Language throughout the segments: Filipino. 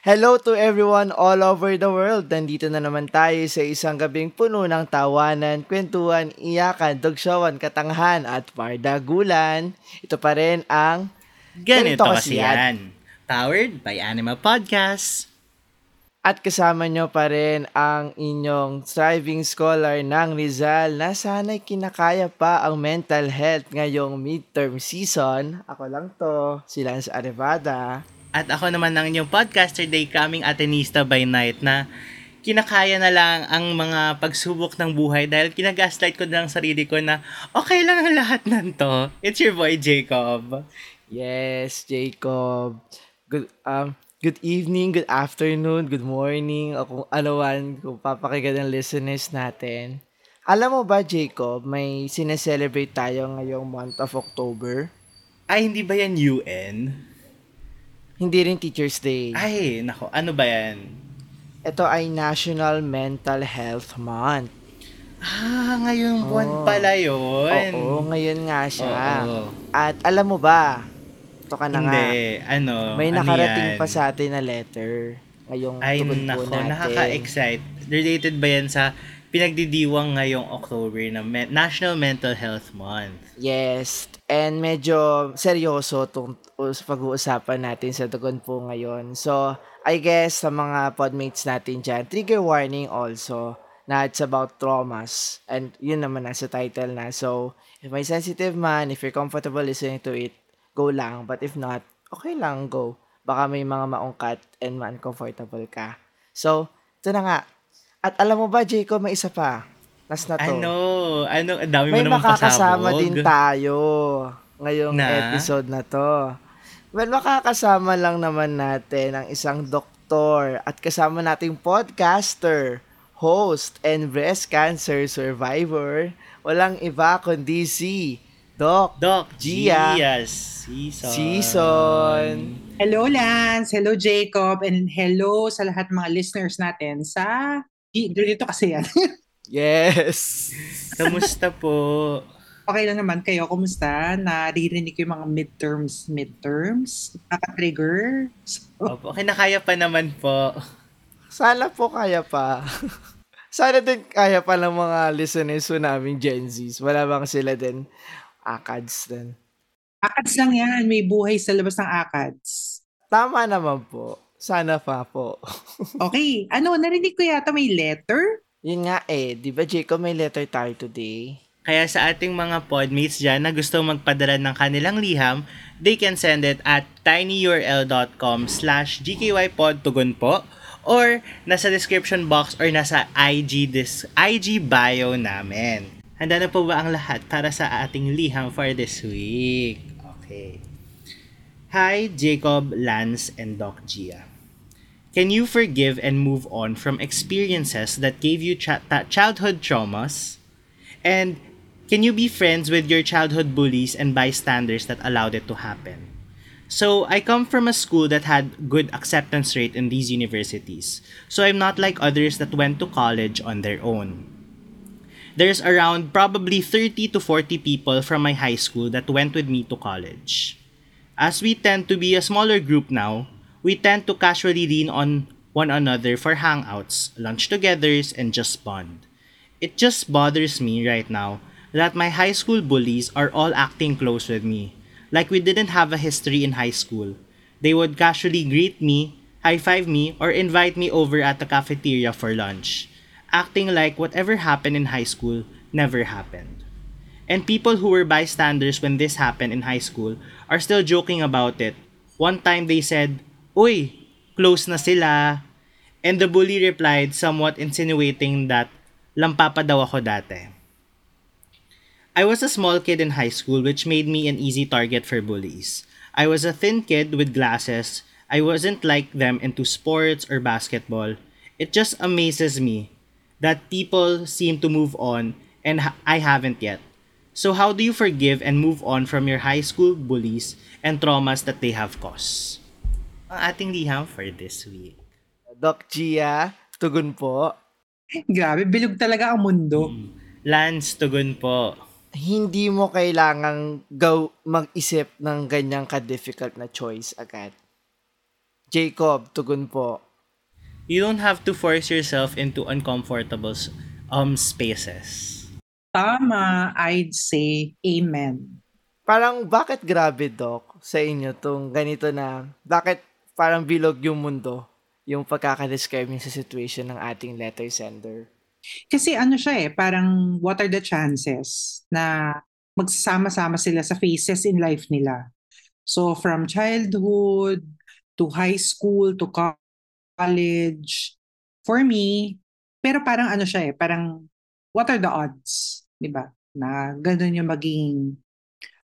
Hello to everyone all over the world. Nandito na naman tayo sa isang gabing puno ng tawanan, kwentuhan, iyakan, dugsawan, katanghan at pardagulan. Ito pa rin ang Ganito, kasi yan. Powered by Anima Podcast. At kasama nyo pa rin ang inyong striving scholar ng Rizal na sana'y kinakaya pa ang mental health ngayong midterm season. Ako lang to, si Lance Arevada. At ako naman ng inyong podcaster day coming Atenista by night na kinakaya na lang ang mga pagsubok ng buhay dahil kinagaslight ko na lang sarili ko na okay lang ang lahat ng to. It's your boy Jacob. Yes, Jacob. Good um good evening, good afternoon, good morning, o kung ano man, kung papakinggan ng listeners natin. Alam mo ba, Jacob, may sineselebrate tayo ngayong month of October? Ay, hindi ba yan UN? Hindi rin Teacher's Day. Ay, nako, ano ba yan? Ito ay National Mental Health Month. Ah, ngayong buwan Oh. pala yun. Oo, ngayon nga siya. Oo. At alam mo ba, ito ka na nga, Hindi, ano, may ano nakarating yan? pa sa atin na letter ngayong Ay, tugon po nako, natin. nakaka-excite. Related ba yan sa pinagdidiwang ngayong October na Me- National Mental Health Month? Yes, and medyo seryoso itong us- pag-uusapan natin sa tugon po ngayon. So, I guess sa mga podmates natin dyan, trigger warning also na it's about traumas. And yun naman nasa title na. So, if may sensitive man, if you're comfortable listening to it, go lang. But if not, okay lang, go. Baka may mga maungkat and ma-uncomfortable ka. So, ito na nga. At alam mo ba, Jacob, may isa pa. Last na to. Ano? Ano? Ang dami mo May naman makakasama pasabog. din tayo ngayong Na? episode na to. Well, makakasama lang naman natin ang isang doktor at kasama nating podcaster, host, and breast cancer survivor. Walang iba kundi si Doc Doc, Gia. Gias. Season. Season. Hello Lance, hello Jacob, and hello sa lahat mga listeners natin sa... Di- Dito kasi yan. Yes. Kamusta po? okay lang naman kayo, kumusta? Naririnig ko yung mga midterms, midterms? Nakaka-trigger? So, Opo, kinakaya pa naman po. Sana po kaya pa. Sana din kaya pa ng mga listeners po namin Gen Zs. Wala bang sila din ACADS din? ACADS lang yan, may buhay sa labas ng ACADS. Tama naman po. Sana pa po. Okay, ano, narinig ko yata may letter? Yun nga eh, di ba Jacob may letter tayo today? Kaya sa ating mga podmates dyan na gusto magpadala ng kanilang liham, they can send it at tinyurl.com slash gkypodtugon po or nasa description box or nasa IG, dis- IG bio namin. Handa na po ba ang lahat para sa ating liham for this week? Okay. Hi, Jacob, Lance, and Doc Gia. Can you forgive and move on from experiences that gave you ta- childhood traumas? And can you be friends with your childhood bullies and bystanders that allowed it to happen? So, I come from a school that had good acceptance rate in these universities. So, I'm not like others that went to college on their own. There's around probably 30 to 40 people from my high school that went with me to college. As we tend to be a smaller group now, we tend to casually lean on one another for hangouts, lunch togethers, and just bond. It just bothers me right now that my high school bullies are all acting close with me, like we didn't have a history in high school. They would casually greet me, high five me, or invite me over at the cafeteria for lunch, acting like whatever happened in high school never happened. And people who were bystanders when this happened in high school are still joking about it. One time they said, Uy, close na sila. And the bully replied, somewhat insinuating that lampa pa daw ako dati. I was a small kid in high school which made me an easy target for bullies. I was a thin kid with glasses. I wasn't like them into sports or basketball. It just amazes me that people seem to move on and ha- I haven't yet. So how do you forgive and move on from your high school bullies and traumas that they have caused? Ang ating liham for this week. Doc Gia, tugon po. Grabe, bilog talaga ang mundo. Lance, tugon po. hindi mo kailangang go mag-isip ng ganyang ka-difficult na choice agad. Jacob, tugon po. You don't have to force yourself into uncomfortable um spaces. Tama, I'd say amen. Parang bakit grabe, Doc, sa inyo tong ganito na, bakit parang bilog yung mundo yung pagkakadescribe niya sa situation ng ating letter sender? Kasi ano siya eh, parang what are the chances na magsasama-sama sila sa phases in life nila. So from childhood to high school to college, for me, pero parang ano siya eh, parang what are the odds, 'di ba? Na ganun yung maging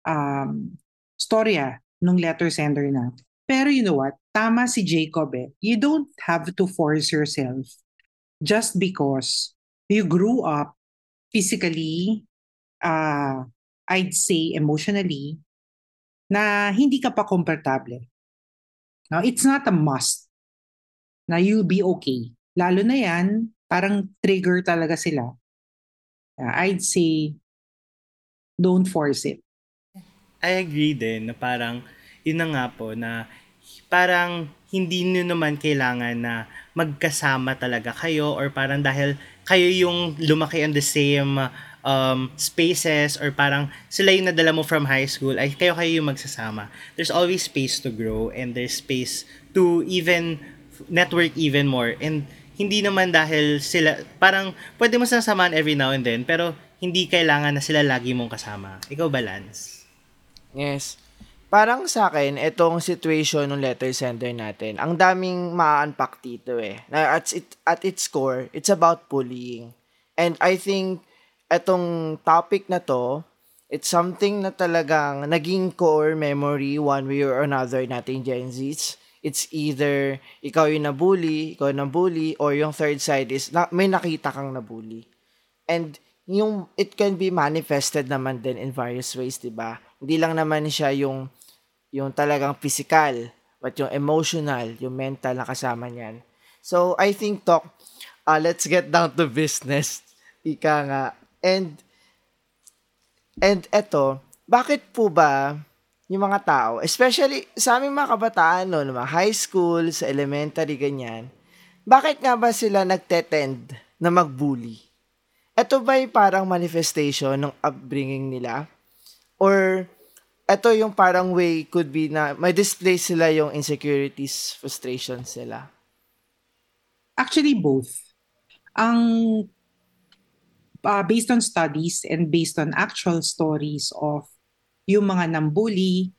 um, storya nung letter sender na. Pero you know what? Tama si Jacob eh. You don't have to force yourself just because you grew up physically, uh, I'd say emotionally, na hindi ka pa komportable. Now, it's not a must na you'll be okay. Lalo na yan, parang trigger talaga sila. I'd say, don't force it. I agree din na parang, yun na nga po, na parang hindi nyo naman kailangan na magkasama talaga kayo or parang dahil kayo yung lumaki on the same um, spaces or parang sila yung nadala mo from high school, ay kayo kayo yung magsasama. There's always space to grow and there's space to even network even more. And hindi naman dahil sila, parang pwede mo sasamahan every now and then, pero hindi kailangan na sila lagi mong kasama. Ikaw balance. Yes. Parang sa akin, itong situation ng letter sender natin, ang daming ma-unpack dito eh. Na at, it, at its core, it's about bullying. And I think, itong topic na to, it's something na talagang naging core memory one way or another nating Gen Zs. It's either ikaw yung nabully, ikaw yung nabully, or yung third side is na, may nakita kang nabully. And yung it can be manifested naman din in various ways, 'di ba? Hindi lang naman siya yung yung talagang physical, but yung emotional, yung mental na kasama niyan. So, I think, Tok, uh, let's get down to business. Ika nga. And, and eto, bakit po ba yung mga tao, especially sa aming mga kabataan, no, mga high school, sa elementary, ganyan, bakit nga ba sila nagtetend na magbully? Ito ba yung parang manifestation ng upbringing nila? Or ito yung parang way could be na may display sila yung insecurities, frustrations sila? Actually, both. Ang uh, based on studies and based on actual stories of yung mga nambully,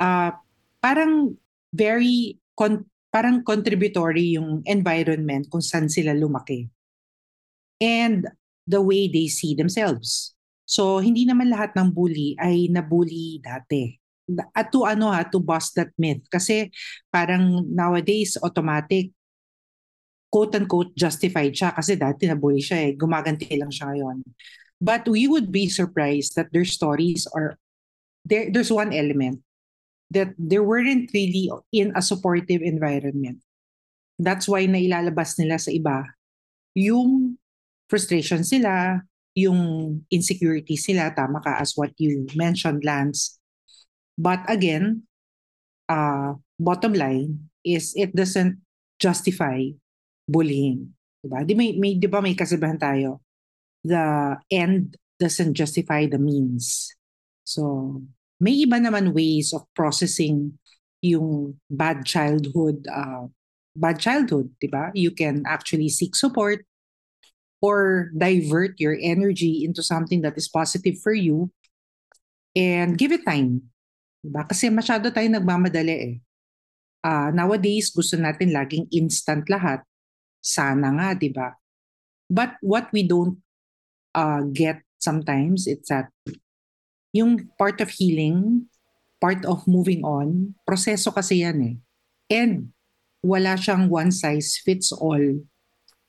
uh, parang very con- parang contributory yung environment kung saan sila lumaki. And the way they see themselves. So, hindi naman lahat ng bully ay nabully dati. At to ano ha, to bust that myth. Kasi parang nowadays, automatic, quote-unquote, justified siya. Kasi dati nabully siya eh. Gumaganti lang siya ngayon. But we would be surprised that their stories are, there, there's one element that they weren't really in a supportive environment. That's why nailalabas nila sa iba yung frustration sila, yung insecurity sila, tama ka as what you mentioned, Lance. But again, uh, bottom line is it doesn't justify bullying. Diba? Di, may, may, di ba may kasabihan tayo? The end doesn't justify the means. So, may iba naman ways of processing yung bad childhood, uh, bad childhood, ba? You can actually seek support or divert your energy into something that is positive for you and give it time. Diba? Kasi masyado tayo nagmamadali eh. Uh, nowadays, gusto natin laging instant lahat. Sana nga, di ba? But what we don't uh, get sometimes, it's that yung part of healing, part of moving on, proseso kasi yan eh. And wala siyang one size fits all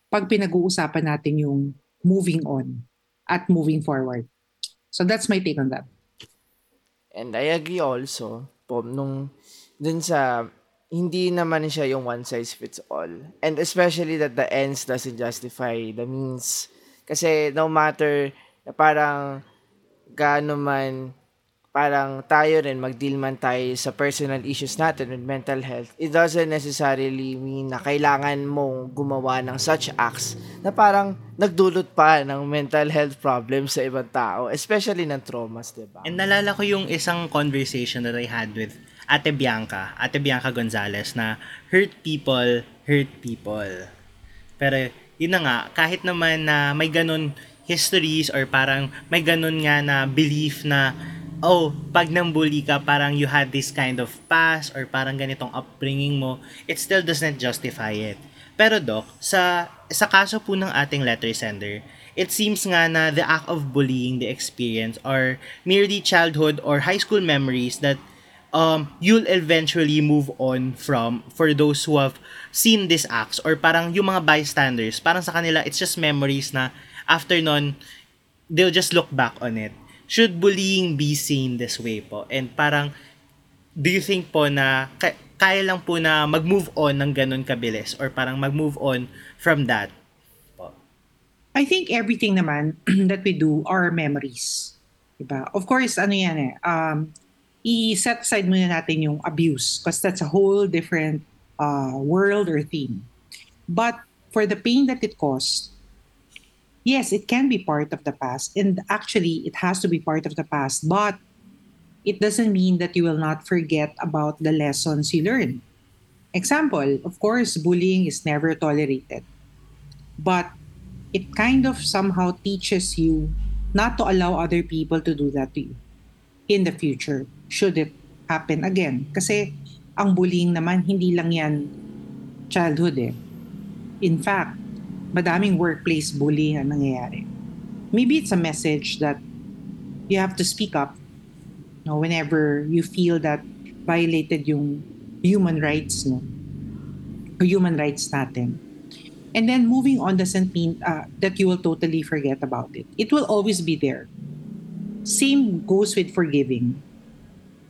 pag pinag-uusapan natin yung moving on at moving forward. So that's my take on that. And I agree also po nung dun sa hindi naman siya yung one size fits all. And especially that the ends doesn't justify the means. Kasi no matter na parang gaano man parang tayo rin mag-deal man tayo sa personal issues natin with mental health, it doesn't necessarily mean na kailangan mong gumawa ng such acts na parang nagdulot pa ng mental health problems sa ibang tao, especially ng traumas, di ba? And nalala ko yung isang conversation that I had with Ate Bianca, Ate Bianca Gonzalez na hurt people, hurt people. Pero yun na nga, kahit naman na may ganun histories or parang may ganun nga na belief na oh, pag nambully ka, parang you had this kind of past or parang ganitong upbringing mo, it still doesn't justify it. Pero Doc, sa, sa kaso po ng ating letter sender, it seems nga na the act of bullying the experience or merely childhood or high school memories that um, you'll eventually move on from for those who have seen these acts or parang yung mga bystanders, parang sa kanila, it's just memories na after nun, they'll just look back on it should bullying be seen this way po? And parang, do you think po na ka- kaya lang po na mag-move on ng ganun kabilis or parang mag-move on from that po? I think everything naman that we do are memories. Diba? Of course, ano yan eh, um, i-set aside muna natin yung abuse because that's a whole different uh, world or theme. But for the pain that it caused, yes, it can be part of the past. And actually, it has to be part of the past. But it doesn't mean that you will not forget about the lessons you learned. Example, of course, bullying is never tolerated. But it kind of somehow teaches you not to allow other people to do that to you in the future, should it happen again. Kasi ang bullying naman, hindi lang yan childhood eh. In fact, madaming workplace bullying ang nangyayari. Maybe it's a message that you have to speak up no, whenever you feel that violated yung human rights no human rights natin. And then moving on doesn't mean uh, that you will totally forget about it. It will always be there. Same goes with forgiving.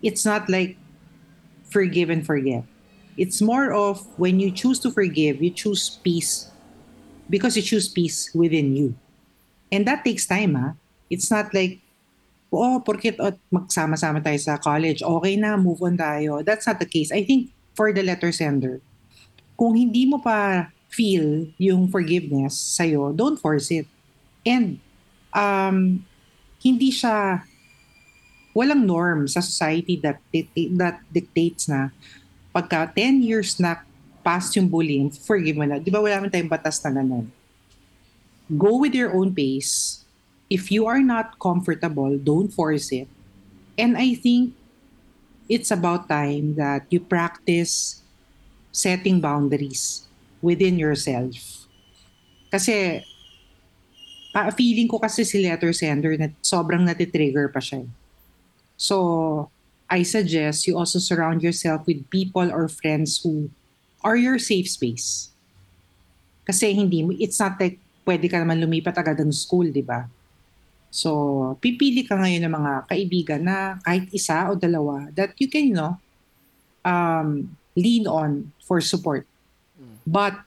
It's not like forgive and forget. It's more of when you choose to forgive, you choose peace because you choose peace within you. And that takes time, ha? It's not like, oh, porkit oh, magsama-sama tayo sa college, okay na, move on tayo. That's not the case. I think for the letter sender, kung hindi mo pa feel yung forgiveness sa'yo, don't force it. And um, hindi siya, walang norm sa society that, that dictates na pagka 10 years na past yung bullying, forgive mo na. Di ba wala naman tayong batas na ganun? Go with your own pace. If you are not comfortable, don't force it. And I think it's about time that you practice setting boundaries within yourself. Kasi, feeling ko kasi si letter sender na sobrang natitrigger pa siya. So, I suggest you also surround yourself with people or friends who or your safe space. Kasi hindi mo, it's not like pwede ka naman lumipat agad ng school, di ba? So, pipili ka ngayon ng mga kaibigan na kahit isa o dalawa that you can, you know, um, lean on for support. But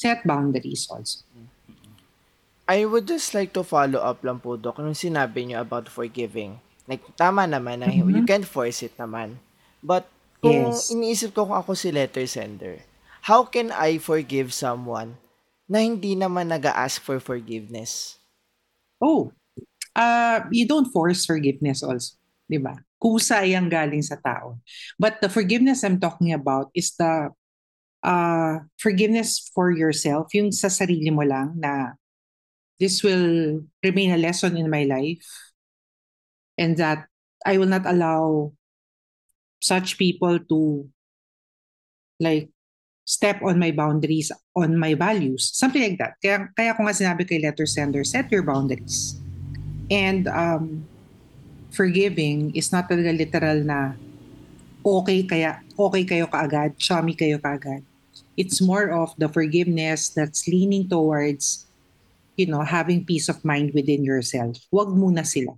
set boundaries also. I would just like to follow up lang po, Doc, nung sinabi niyo about forgiving. Like, tama naman na mm-hmm. you can't force it naman. But kung yes. iniisip ko kung ako si letter sender, how can I forgive someone na hindi naman nag-ask for forgiveness? Oh, uh, you don't force forgiveness also, di ba? Kusa yung galing sa tao. But the forgiveness I'm talking about is the uh, forgiveness for yourself, yung sa sarili mo lang na this will remain a lesson in my life and that I will not allow such people to like step on my boundaries, on my values, something like that. Kaya, kaya ko nga sinabi kay letter sender, set your boundaries. And um, forgiving is not talaga literal na okay kaya okay kayo kaagad, chummy kayo kaagad. It's more of the forgiveness that's leaning towards you know, having peace of mind within yourself. Huwag muna sila.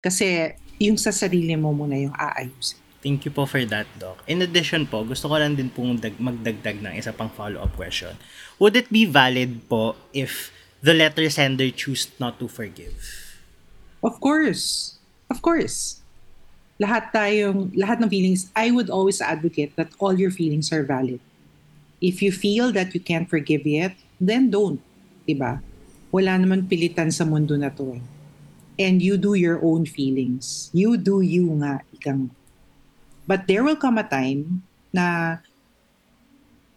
Kasi yung sa sarili mo muna yung aayusin. Thank you po for that, Doc. In addition po, gusto ko lang din pong dag- magdagdag ng isa pang follow-up question. Would it be valid po if the letter sender choose not to forgive? Of course. Of course. Lahat tayong, lahat ng feelings, I would always advocate that all your feelings are valid. If you feel that you can't forgive yet, then don't. Diba? Wala naman pilitan sa mundo na to eh. And you do your own feelings. You do you nga, ikang. But there will come a time na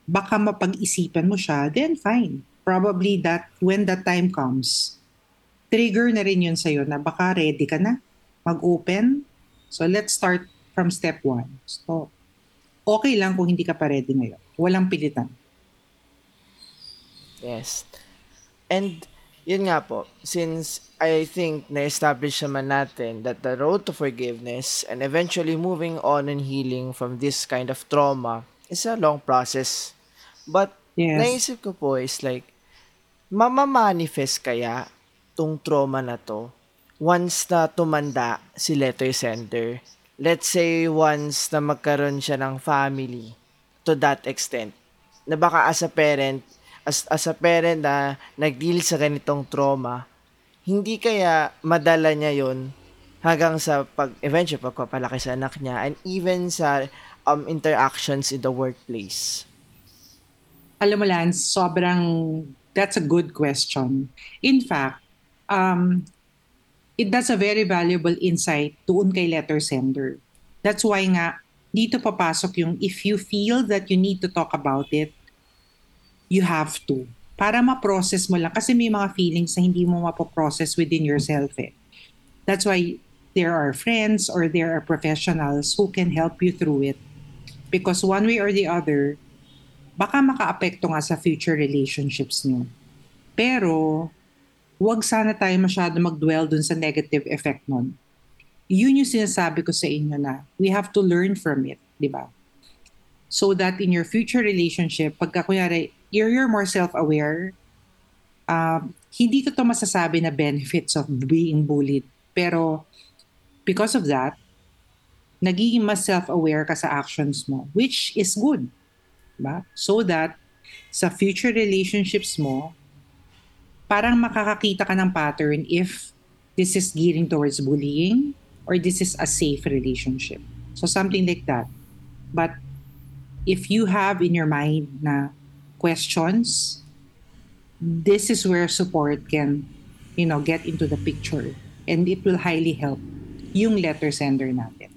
baka mapag-isipan mo siya, then fine. Probably that when that time comes, trigger na rin yun sa'yo na baka ready ka na mag-open. So let's start from step one. So, okay lang kung hindi ka pa ready ngayon. Walang pilitan. Yes. And yun nga po, since I think na-establish naman natin that the road to forgiveness and eventually moving on and healing from this kind of trauma is a long process. But Yes. naisip ko po is like, mamamanifest kaya tong trauma na to once na tumanda si letter sender. Let's say once na magkaroon siya ng family to that extent. Na baka as a parent, as, as a parent na nag-deal sa ganitong trauma, hindi kaya madala niya yon hanggang sa pag eventually pagpapalaki sa anak niya and even sa um, interactions in the workplace. Alam mo, Lance, sobrang, that's a good question. In fact, um, it that's a very valuable insight doon kay letter sender. That's why nga, dito papasok yung if you feel that you need to talk about it, you have to. Para ma-process mo lang. Kasi may mga feelings na hindi mo mapoprocess within yourself eh. That's why there are friends or there are professionals who can help you through it. Because one way or the other, baka makaapekto nga sa future relationships niyo. Pero, wag sana tayo masyado mag-dwell dun sa negative effect nun. Yun yung sinasabi ko sa inyo na we have to learn from it, di ba? So that in your future relationship, pagka kunyari, you're, you're more self-aware, um, hindi ko to masasabi na benefits of being bullied. Pero, because of that, nagiging mas self-aware ka sa actions mo, which is good ba? So that sa future relationships mo, parang makakakita ka ng pattern if this is gearing towards bullying or this is a safe relationship. So something like that. But if you have in your mind na questions, this is where support can, you know, get into the picture. And it will highly help yung letter sender natin.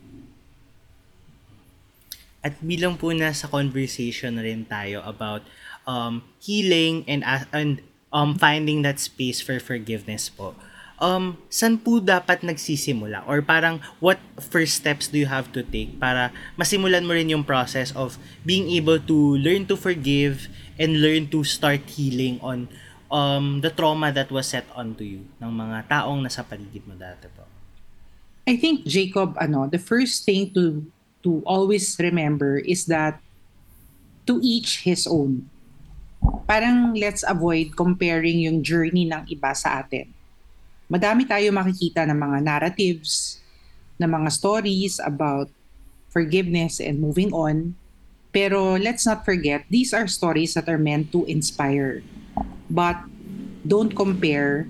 At bilang po na sa conversation rin tayo about um, healing and, and um, finding that space for forgiveness po, um, saan po dapat nagsisimula? Or parang what first steps do you have to take para masimulan mo rin yung process of being able to learn to forgive and learn to start healing on um, the trauma that was set onto you ng mga taong nasa paligid mo dati po? I think Jacob, ano, the first thing to to always remember is that to each his own. Parang let's avoid comparing yung journey ng iba sa atin. Madami tayo makikita ng mga narratives, ng mga stories about forgiveness and moving on. Pero let's not forget, these are stories that are meant to inspire. But don't compare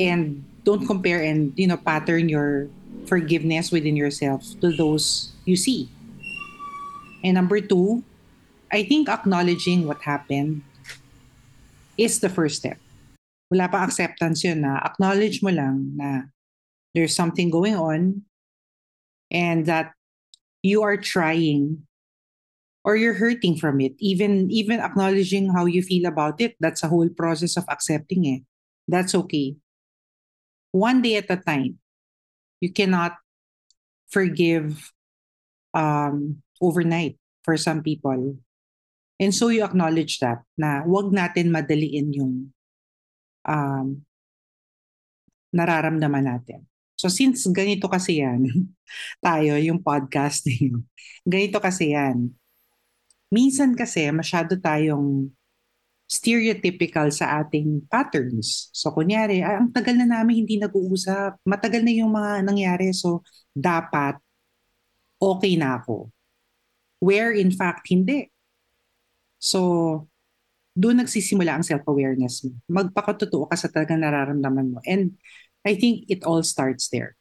and don't compare and you know pattern your forgiveness within yourself to those you see. And number two, I think acknowledging what happened is the first step. Wala pa acceptance yun na acknowledge mo lang na there's something going on and that you are trying or you're hurting from it. Even even acknowledging how you feel about it, that's a whole process of accepting it. That's okay. One day at a time you cannot forgive um, overnight for some people. And so you acknowledge that na wag natin madaliin yung um, nararamdaman natin. So since ganito kasi yan, tayo, yung podcasting, ganito kasi yan. Minsan kasi masyado tayong stereotypical sa ating patterns. So kunyari, ah, ang tagal na namin hindi nag-uusap, matagal na yung mga nangyari, so dapat okay na ako. Where in fact, hindi. So, doon nagsisimula ang self-awareness mo. Magpakatotoo ka sa talagang nararamdaman mo. And I think it all starts there.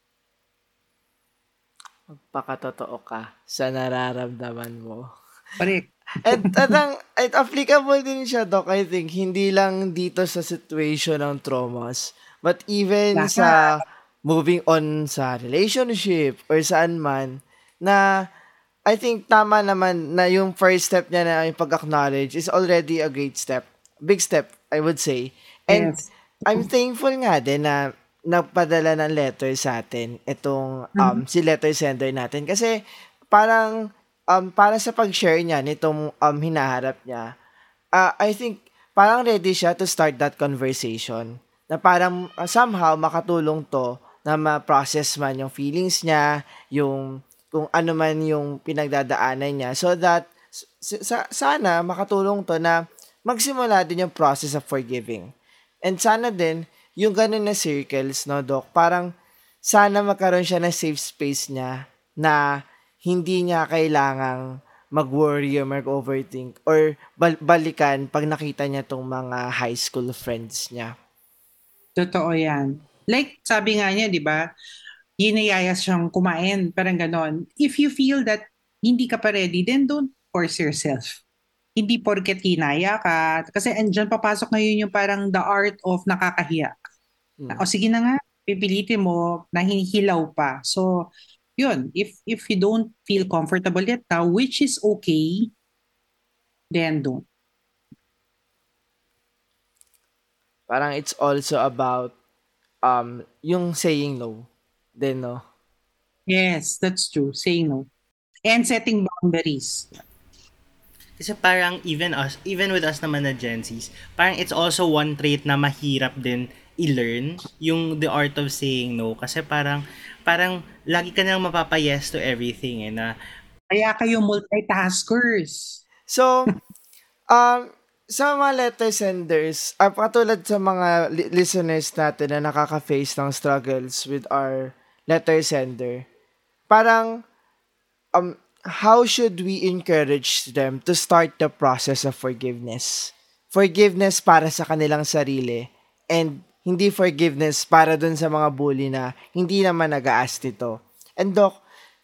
Magpakatotoo ka sa nararamdaman mo. Correct. At, at, ang, at applicable din siya, Doc, I think, hindi lang dito sa situation ng traumas, but even Lahat. sa moving on sa relationship or saan man, na I think tama naman na yung first step niya na yung pag-acknowledge is already a great step. Big step, I would say. And Yes. I'm thankful nga din na nagpadala ng letter sa atin itong um, si letter sender natin kasi parang um, para sa pag-share niya nitong um, hinaharap niya uh, I think parang ready siya to start that conversation. Na parang uh, somehow makatulong to na ma-process man yung feelings niya yung kung ano man yung pinagdadaanan niya. So that sa, sana makatulong to na magsimula din yung process of forgiving. And sana din, yung ganun na circles, no, Doc, parang sana magkaroon siya ng safe space niya na hindi niya kailangang mag-worry or mag-overthink or bal- balikan pag nakita niya tong mga high school friends niya. Totoo yan. Like, sabi nga niya, di ba, yinayaya siyang kumain, parang ganon. If you feel that hindi ka pa ready, then don't force yourself. Hindi porket hinaya ka. Kasi andyan papasok ngayon yung parang the art of nakakahiya. Hmm. O sige na nga, pipilitin mo na hinihilaw pa. So, yun, if if you don't feel comfortable yet now, which is okay, then don't. Parang it's also about um yung saying no. Then, no? Yes, that's true. Saying no. And setting boundaries. Kasi parang even us, even with us naman na Gen Zs, parang it's also one trait na mahirap din i-learn yung the art of saying no kasi parang parang lagi ka nang mapapa-yes to everything eh na Kaya kayo multitaskers. So, um, sa mga letter senders, uh, katulad sa mga li- listeners natin na nakaka-face ng struggles with our letter sender, parang, um, how should we encourage them to start the process of forgiveness? Forgiveness para sa kanilang sarili and hindi forgiveness para dun sa mga bully na hindi naman nag-aas nito. And Doc,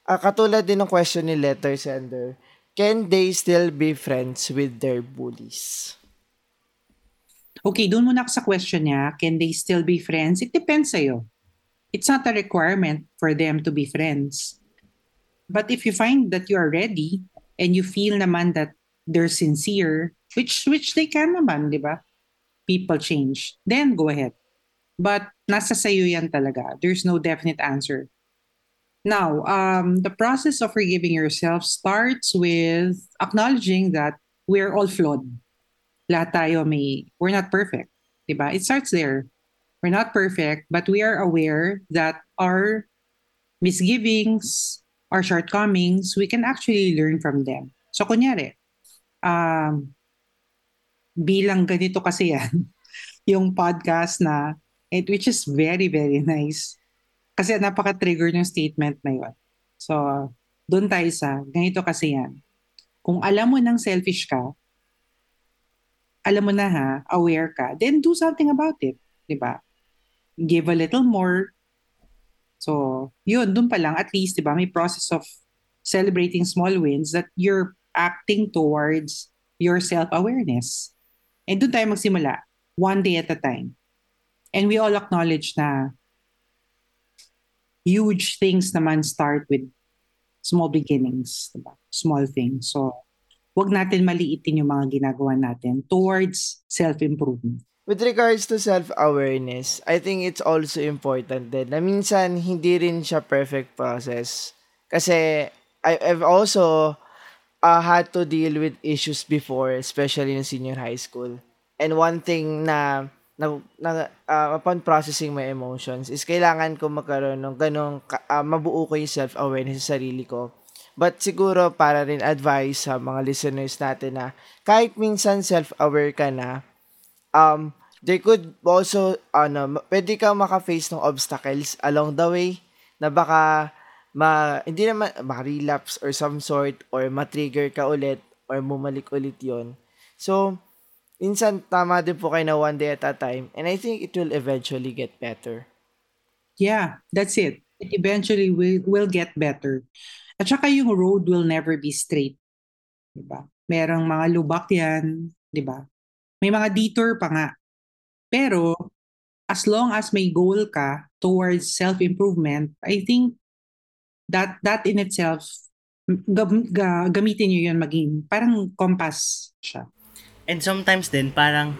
ah, katulad din ng question ni letter sender, can they still be friends with their bullies? Okay, doon muna ako sa question niya, can they still be friends? It depends sa'yo. It's not a requirement for them to be friends. But if you find that you are ready and you feel naman that they're sincere, which which they can naman, di ba? People change. Then go ahead. But nasa sa'yo yan talaga. There's no definite answer. Now, um, the process of forgiving yourself starts with acknowledging that we're all flawed. Lahat tayo may, we're not perfect. Diba? It starts there. We're not perfect, but we are aware that our misgivings, our shortcomings, we can actually learn from them. So, kunyari, um, bilang ganito kasi yan, yung podcast na, it, which is very, very nice. Kasi napaka-trigger yung statement na yun. So, doon tayo sa, ganito kasi yan. Kung alam mo nang selfish ka, alam mo na ha, aware ka, then do something about it. ba? Give a little more. So, yun, doon pa lang, at least, 'di ba, may process of celebrating small wins that you're acting towards your self-awareness. And doon tayo magsimula, one day at a time. And we all acknowledge na huge things naman start with small beginnings, diba? small things. So, wag natin maliitin yung mga ginagawa natin towards self-improvement. With regards to self-awareness, I think it's also important din na minsan hindi rin siya perfect process. Kasi I, I've also uh, had to deal with issues before, especially in senior high school. And one thing na na, na uh, upon processing my emotions is kailangan ko magkaroon ng ganong uh, mabuo ko yung self-awareness sa sarili ko. But siguro para rin advice sa mga listeners natin na kahit minsan self-aware ka na, um, there could also, ano, pwede kang maka-face ng obstacles along the way na baka ma, hindi naman, ma-relapse or some sort or ma-trigger ka ulit or bumalik ulit yon So, minsan tama din po kayo na one day at a time and I think it will eventually get better. Yeah, that's it. It eventually will, will get better. At saka yung road will never be straight. Diba? Merong mga lubak yan, diba? May mga detour pa nga. Pero, as long as may goal ka towards self-improvement, I think that that in itself, gam- ga- gamitin nyo yun maging parang compass siya. And sometimes din, parang,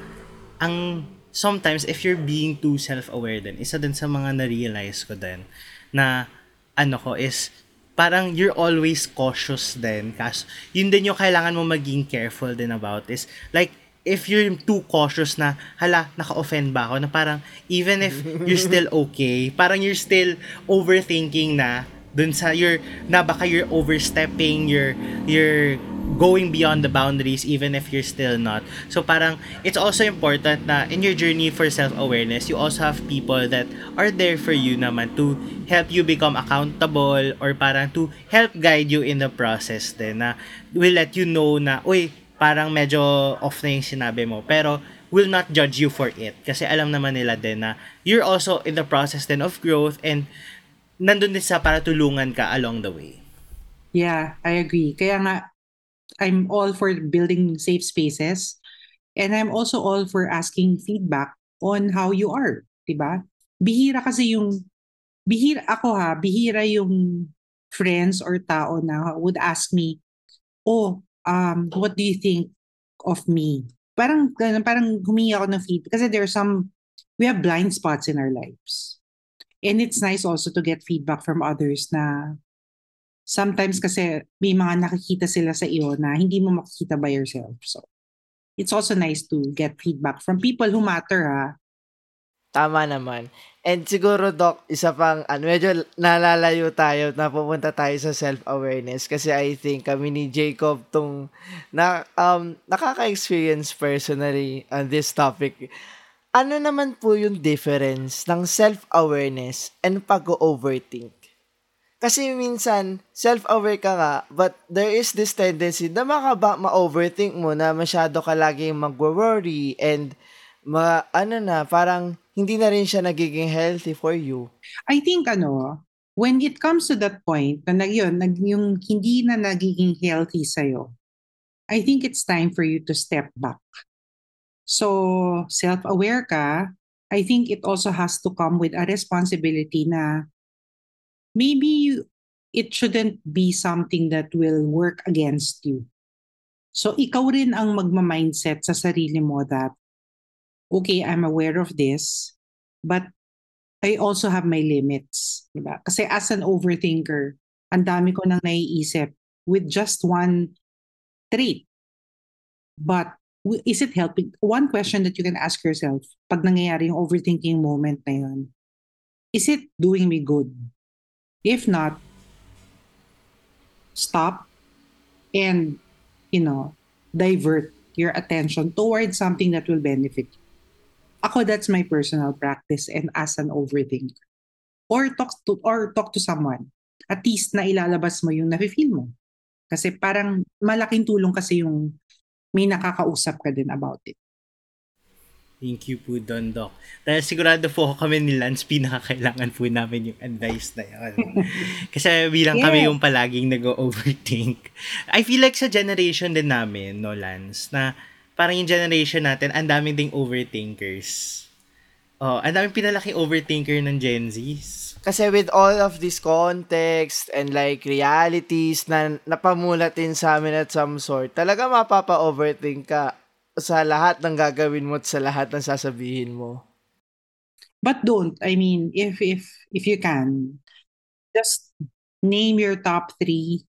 ang, sometimes, if you're being too self-aware din, isa din sa mga na-realize ko din, na, ano ko, is, parang you're always cautious din. Kasi, yun din yung kailangan mo maging careful din about is, like, if you're too cautious na, hala, naka-offend ba ako? Na parang, even if you're still okay, parang you're still overthinking na, dun sa, you're, na baka you're overstepping, you're, you're going beyond the boundaries even if you're still not. So parang it's also important na in your journey for self-awareness, you also have people that are there for you naman to help you become accountable or parang to help guide you in the process din na will let you know na, uy, parang medyo off na yung sinabi mo. Pero will not judge you for it. Kasi alam naman nila din na you're also in the process then of growth and nandun din sa para tulungan ka along the way. Yeah, I agree. Kaya nga, I'm all for building safe spaces. And I'm also all for asking feedback on how you are. Diba? Bihira kasi yung, bihira ako ha, bihira yung friends or tao na would ask me, oh, um, what do you think of me? Parang, parang humingi ako ng feedback. Kasi there are some, we have blind spots in our lives. And it's nice also to get feedback from others na sometimes kasi may mga nakikita sila sa iyo na hindi mo makikita by yourself. So, it's also nice to get feedback from people who matter ha. Tama naman. And siguro, Doc, isa pang, ano, medyo nalalayo tayo na pupunta tayo sa self-awareness kasi I think kami ni Jacob tong na, um, nakaka-experience personally on this topic. Ano naman po yung difference ng self-awareness and pag-overthink? Kasi minsan, self-aware ka nga, but there is this tendency na makaba, ma-overthink mo na masyado ka laging mag-worry and ma, ano na, parang hindi na rin siya nagiging healthy for you. I think ano, when it comes to that point, na yun, nag, yung hindi na nagiging healthy sa'yo, I think it's time for you to step back. So, self-aware ka, I think it also has to come with a responsibility na maybe you, it shouldn't be something that will work against you. So, ikaw rin ang magma-mindset sa sarili mo that okay, I'm aware of this, but I also have my limits. Diba? Kasi as an overthinker, ang dami ko nang naiisip with just one trait. But is it helping? One question that you can ask yourself pag nangyayari yung overthinking moment na yun, is it doing me good? If not, stop and, you know, divert your attention towards something that will benefit you. Ako, that's my personal practice and as an overthinker. Or talk to, or talk to someone. At least na ilalabas mo yung nafe-feel mo. Kasi parang malaking tulong kasi yung may nakakausap ka din about it. Thank you po, Don Doc. Dahil sigurado po kami ni Lance, pinakakailangan po namin yung advice na yan. Kasi bilang yeah. kami yung palaging nag-overthink. I feel like sa generation din namin, no, Lance, na parang yung generation natin, ang daming ding overthinkers. Oh, ang daming pinalaking overthinker ng Gen Zs. Kasi with all of this context and like realities na napamulat din sa amin at some sort, talaga mapapa-overthink ka sa lahat ng gagawin mo at sa lahat ng sasabihin mo. But don't. I mean, if if if you can, just name your top three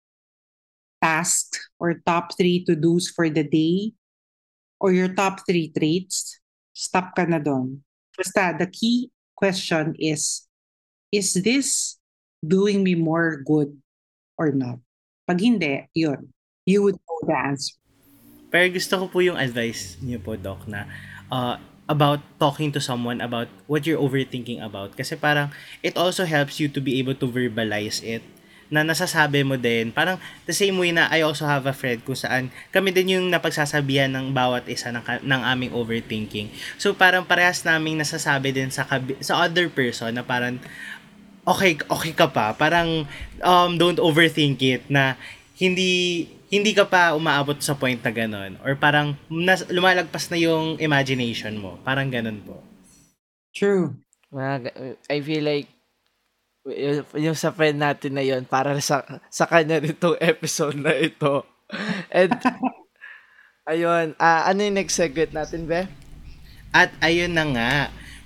tasks or top three to-dos for the day or your top three traits, stop ka na doon. Basta, the key question is, is this doing me more good or not? Pag hindi, yun. You would know the answer. Pero gusto ko po yung advice niyo po, Doc, na uh, about talking to someone about what you're overthinking about. Kasi parang it also helps you to be able to verbalize it na nasasabi mo din. Parang the same way na I also have a friend kung saan kami din yung napagsasabihan ng bawat isa ng, ng aming overthinking. So parang parehas naming nasasabi din sa, sa other person na parang okay, okay ka pa. Parang, um, don't overthink it na hindi hindi ka pa umaabot sa point na ganun. Or parang nas, lumalagpas na yung imagination mo. Parang ganun po. True. I feel like yung, yung sa friend natin na yon para sa sa kanya nitong episode na ito. And ayun, uh, ano yung next segment natin, Be? At ayun na nga,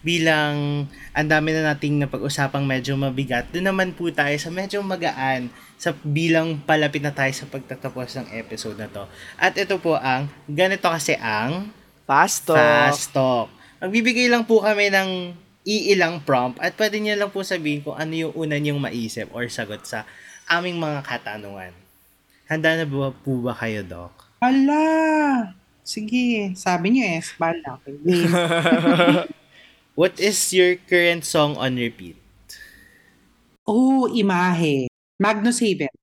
bilang ang dami na nating napag-usapang medyo mabigat, doon naman po tayo sa medyo magaan sa bilang palapit na tayo sa pagtatapos ng episode na to. At ito po ang, ganito kasi ang Fast Talk. Fast Talk. Magbibigay lang po kami ng iilang prompt at pwede niyo lang po sabihin kung ano yung una niyong maisip or sagot sa aming mga katanungan. Handa na ba po ba kayo, Doc? Hala! Sige, sabi niyo eh, bala. What is your current song on repeat? Oh, imahe. Magnus Haven.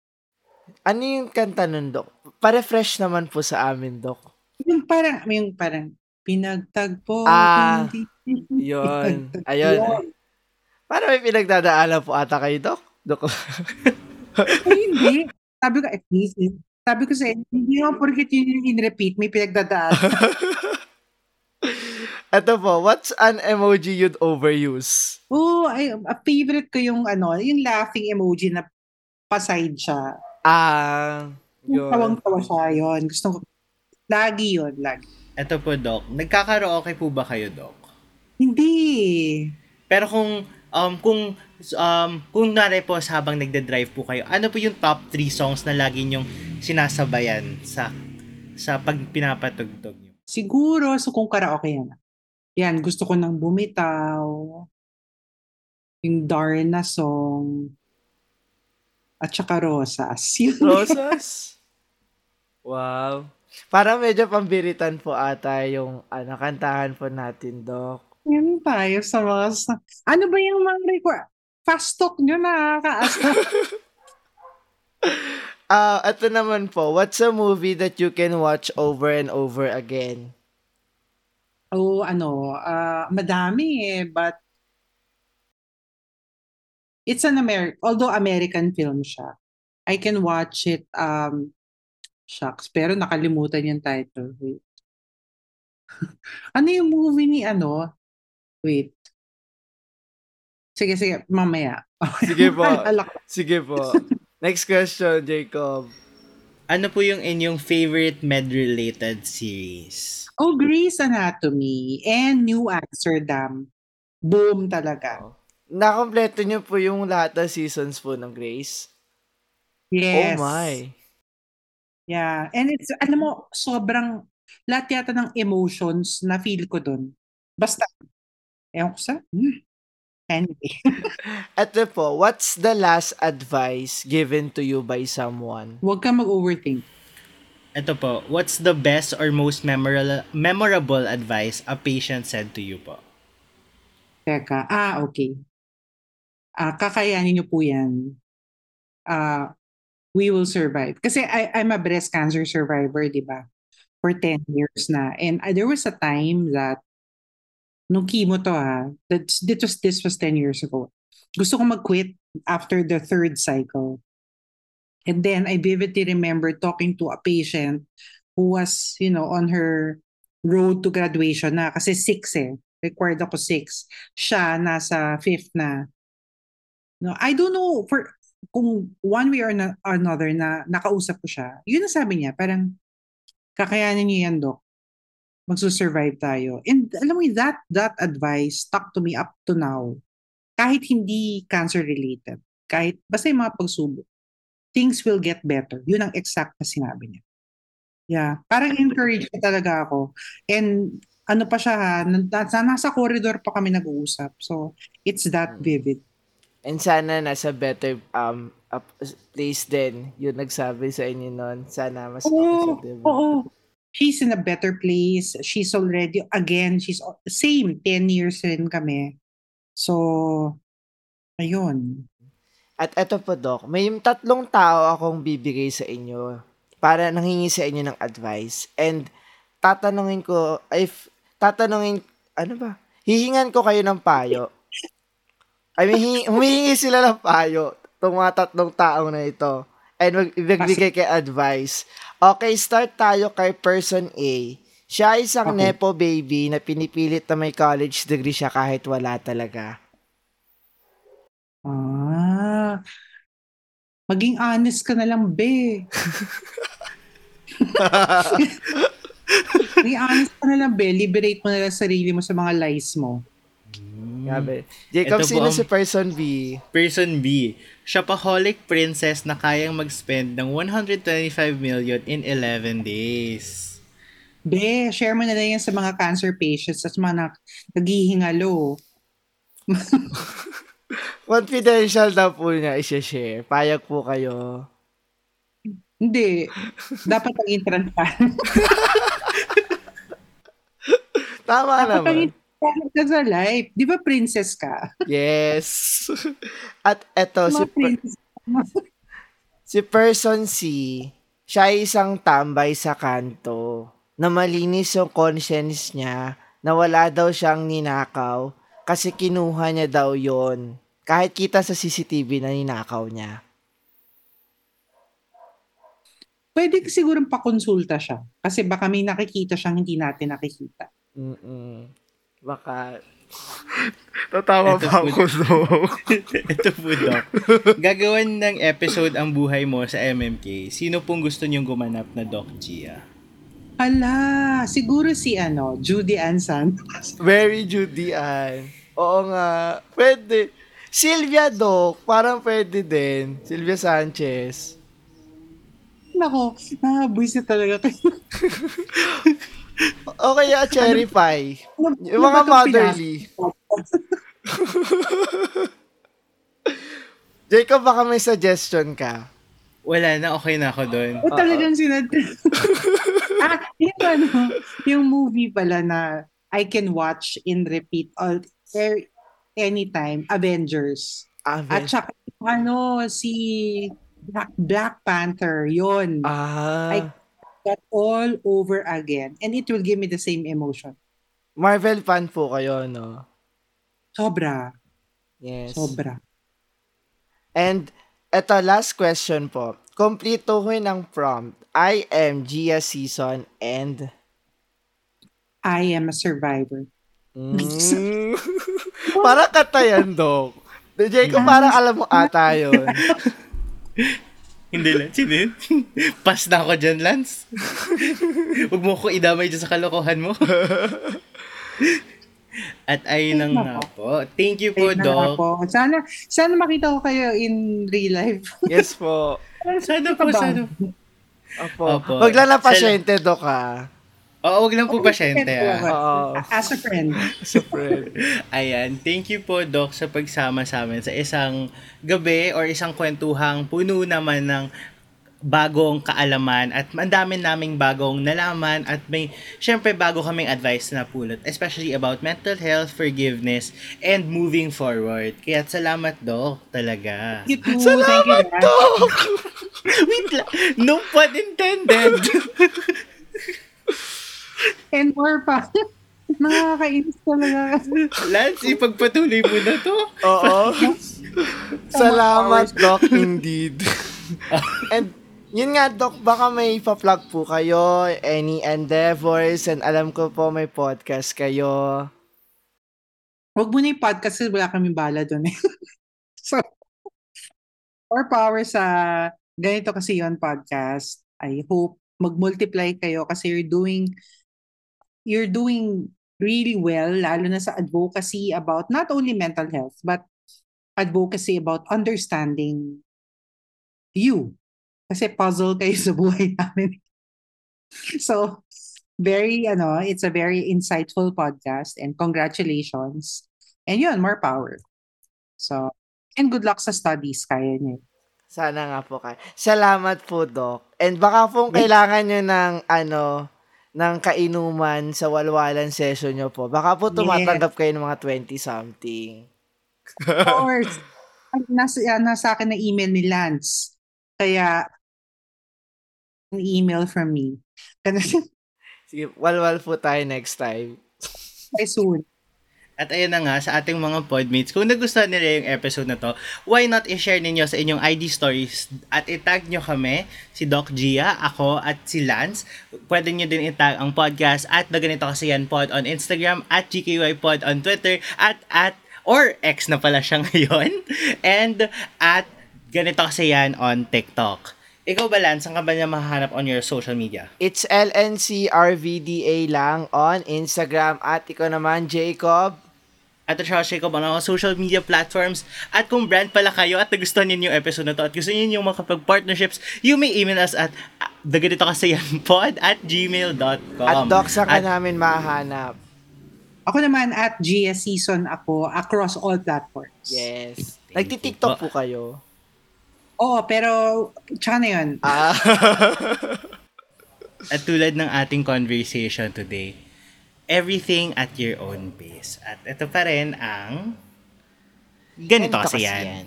Ano yung kanta nun, Dok? Pa-refresh naman po sa amin, Dok. Yung parang, yung parang, pinagtagpo. Ah, yun. Ayun. Para may pinagdadaanan po ata kayo, Dok? Dok. Ay, hindi. Sabi ko, at least, sabi ko sa inyo, hindi naman porkit yun yung in-repeat, may pinagdadaanan. Ito po, what's an emoji you'd overuse? Oh, ay, a favorite ko yung ano, yung laughing emoji na pa-side siya. Ah, Yung yun. Tawang-tawa siya yun. Gusto ko, lagi yun, lagi. Ito po, Doc. Nagkakaraoke po ba kayo, Doc? Hindi. Pero kung um kung um kung nare po sa habang nagde-drive po kayo, ano po yung top 3 songs na lagi niyong sinasabayan sa sa pag pinapatugtog niyo? Siguro, so kung karaoke yan. Yan, gusto ko nang bumitaw. Yung Darna song. At saka Rosas. Rosas? wow. Parang medyo pambiritan po ata yung ano, kantahan po natin, Dok. Tayo sa mga... sa- Ano ba yung mga record? Fast talk nyo nakakaasa. Ah, ito naman po. What's a movie that you can watch over and over again? oh, ano, ah, madami eh, but it's an American, although American film siya. I can watch it, um, shucks, pero nakalimutan yung title. Wait. ano yung movie ni ano? Wait. Sige, sige, mamaya. Sige po. Sige po. Next question, Jacob. Ano po yung inyong favorite med-related series? Oh, Grey's Anatomy and New Amsterdam. Boom talaga. Nakompleto niyo po yung lahat ng seasons po ng Grace? Yes. Oh my. Yeah. And it's, alam mo, sobrang, lahat yata ng emotions na feel ko dun. Basta, ewan ko sa, hmm. Anyway. Ito po, what's the last advice given to you by someone? Huwag ka mag-overthink. Ito po, what's the best or most memorable memorable advice a patient said to you po? Teka, ah, okay. Ah, kakayanin niyo po yan. Ah, we will survive. Kasi I, I'm a breast cancer survivor, di ba? For 10 years na. And uh, there was a time that nung chemo to ha, that's, this, was, this was 10 years ago. Gusto ko mag-quit after the third cycle. And then I vividly remember talking to a patient who was, you know, on her road to graduation na kasi six eh. Required ako six. Siya nasa fifth na. No, I don't know for kung one way or another na nakausap ko siya. Yun ang sabi niya, parang kakayanin niyo yan, Doc. Magsusurvive tayo. And alam mo, that, that advice stuck to me up to now. Kahit hindi cancer-related. Kahit, basta yung mga pagsubok. Things will get better. Yun ang exact na sinabi niya. Yeah. Parang encourage talaga ako. And ano pa siya ha, nasa, nasa corridor pa kami nag-uusap. So, it's that vivid. And sana nasa better um place din yung nagsabi sa inyo nun. Sana mas Oo, diba? oo. She's in a better place. She's already, again, she's same, 10 years rin kami. So, ayun. At eto po, Doc, may tatlong tao akong bibigay sa inyo para nanghingi sa inyo ng advice. And tatanungin ko, if tatanungin, ano ba? Hihingan ko kayo ng payo. I mean, humihingi sila ng payo, itong mga tatlong taong na ito. And mag- magbigay kay advice. Okay, start tayo kay person A. Siya ay isang Okay. nepo baby na pinipilit na may college degree siya kahit wala talaga. Ah. Maging honest ka na lang, be. Maging honest ka na lang, be. Liberate mo na lang sarili mo sa mga lies mo. Grabe. Jacob, Ito sino ang- si person B? Person B, shopaholic princess na kayang mag-spend ng 125 million in 11 days. Be, share mo na lang yan sa mga cancer patients at mga nag- naghihingalo. Confidential daw po niya i-share. Payag po kayo. Hindi. Dapat ang transparent. Tama Dapat ang transparent ka sa life. Di ba princess ka? Yes. At eto, si, per- si person C, siya ay isang tambay sa kanto na malinis yung conscience niya na wala daw siyang ninakaw kasi kinuha niya daw yon kahit kita sa CCTV na ninakaw niya. Pwede siguro pakonsulta siya. Kasi baka may nakikita siyang hindi natin nakikita. Mm-mm. Baka... Tatawa pa po- ako, Dok. Ito po, Doc. Gagawan ng episode ang buhay mo sa MMK. Sino pong gusto niyong gumanap na Doc Gia? Ala, siguro si ano, Judy Ann Santos. Very Judy Ann. Oo nga. Pwede. Sylvia, Dok. Parang pwede din. Sylvia Sanchez. Nako, nakabwisit talaga kayo. O kaya Cherry Pie. Ano- Yung ano mga motherly. Jacob, baka may suggestion ka. Wala na, okay na ako doon. O talagang sinad... ah, yung ano, yung movie pala na I can watch in repeat all er, anytime, Avengers. Ah, At saka ano, si Black, Black Panther, yon ah, I- That all over again. And it will give me the same emotion. Marvel fan po kayo, no? Sobra. Yes. Sobra. And eto, last question po. Kompletuhin ang prompt. I am Gia Season and... I am a survivor. Mm. parang katayan, Dok. Jacob, parang alam mo ata yun. Hindi, Lance. Hindi. Pass na ako dyan, Lance. Huwag mo ko idamay dyan sa kalokohan mo. At ayun lang nga po. Thank you po, Ayun na nga Doc. po. Sana, sana makita ko kayo in real life. Yes po. Sana po, sana. Opo. Opo. Wag lang na pasyente, Dok, ha? Oo, wag lang po pasyente. ah. Oo. As a friend. Sa friend. Ayan, thank you po Doc sa pagsama sa amin sa isang gabi or isang kwentuhang puno naman ng bagong kaalaman at ang dami naming bagong nalaman at may syempre bago kaming advice na pulot especially about mental health, forgiveness, and moving forward. Kaya salamat Doc talaga. You too. Thank you, Dad. Dok! Wait lang, no pun intended. More pa. Nakakainis talaga. Lance, ipagpatuloy mo na to. Oo. Salamat, Doc, indeed. And yun nga, Doc, baka may pa-plug po kayo, any endeavors, and alam ko po may podcast kayo. Huwag mo na yung podcast kasi wala kami bala doon eh. so, more power sa ganito kasi yon podcast. I hope mag-multiply kayo kasi you're doing you're doing really well lalo na sa advocacy about not only mental health but advocacy about understanding you. Kasi puzzle kayo sa buhay namin. so, very, ano, it's a very insightful podcast and congratulations. And yun, more power. So, and good luck sa studies, kaya niyo. Sana nga po kayo. Salamat po, Doc. And baka po kailangan nyo ng, ano, ng kainuman sa walwalan session nyo po. Baka po tumatanggap kayo ng mga 20-something. Of course. Nasa, ah, nasa akin na email ni Lance. Kaya, an email from me. Sige, walwal po tayo next time. soon. At ayun na nga, sa ating mga podmates, kung nagustuhan nila yung episode na to, why not i-share ninyo sa inyong ID stories at itag nyo kami, si Doc Gia, ako, at si Lance. Pwede nyo din itag ang podcast at na ganito kasi yan pod on Instagram, at GKY pod on Twitter, at at or X na pala siya ngayon, and at ganito kasi yan on TikTok. Ikaw ba, Lance, saan ka ba niya mahahanap on your social media? It's LNCRVDA lang on Instagram at ikaw naman, Jacob. At siya Jacob on mga social media platforms. At kung brand pala kayo at nagustuhan niyo yung episode na to at gusto niyo yung makapag-partnerships, you may email us at uh, daganito kasi yan pod at gmail.com. At Doc, saan ka At- namin mahanap? Ako naman at GS Season ako across all platforms. Yes. Nagti-TikTok po kayo. Oo, pero tsaka na yun. Ah. At tulad ng ating conversation today, everything at your own pace. At ito pa rin ang ganito, ganito kasi yan.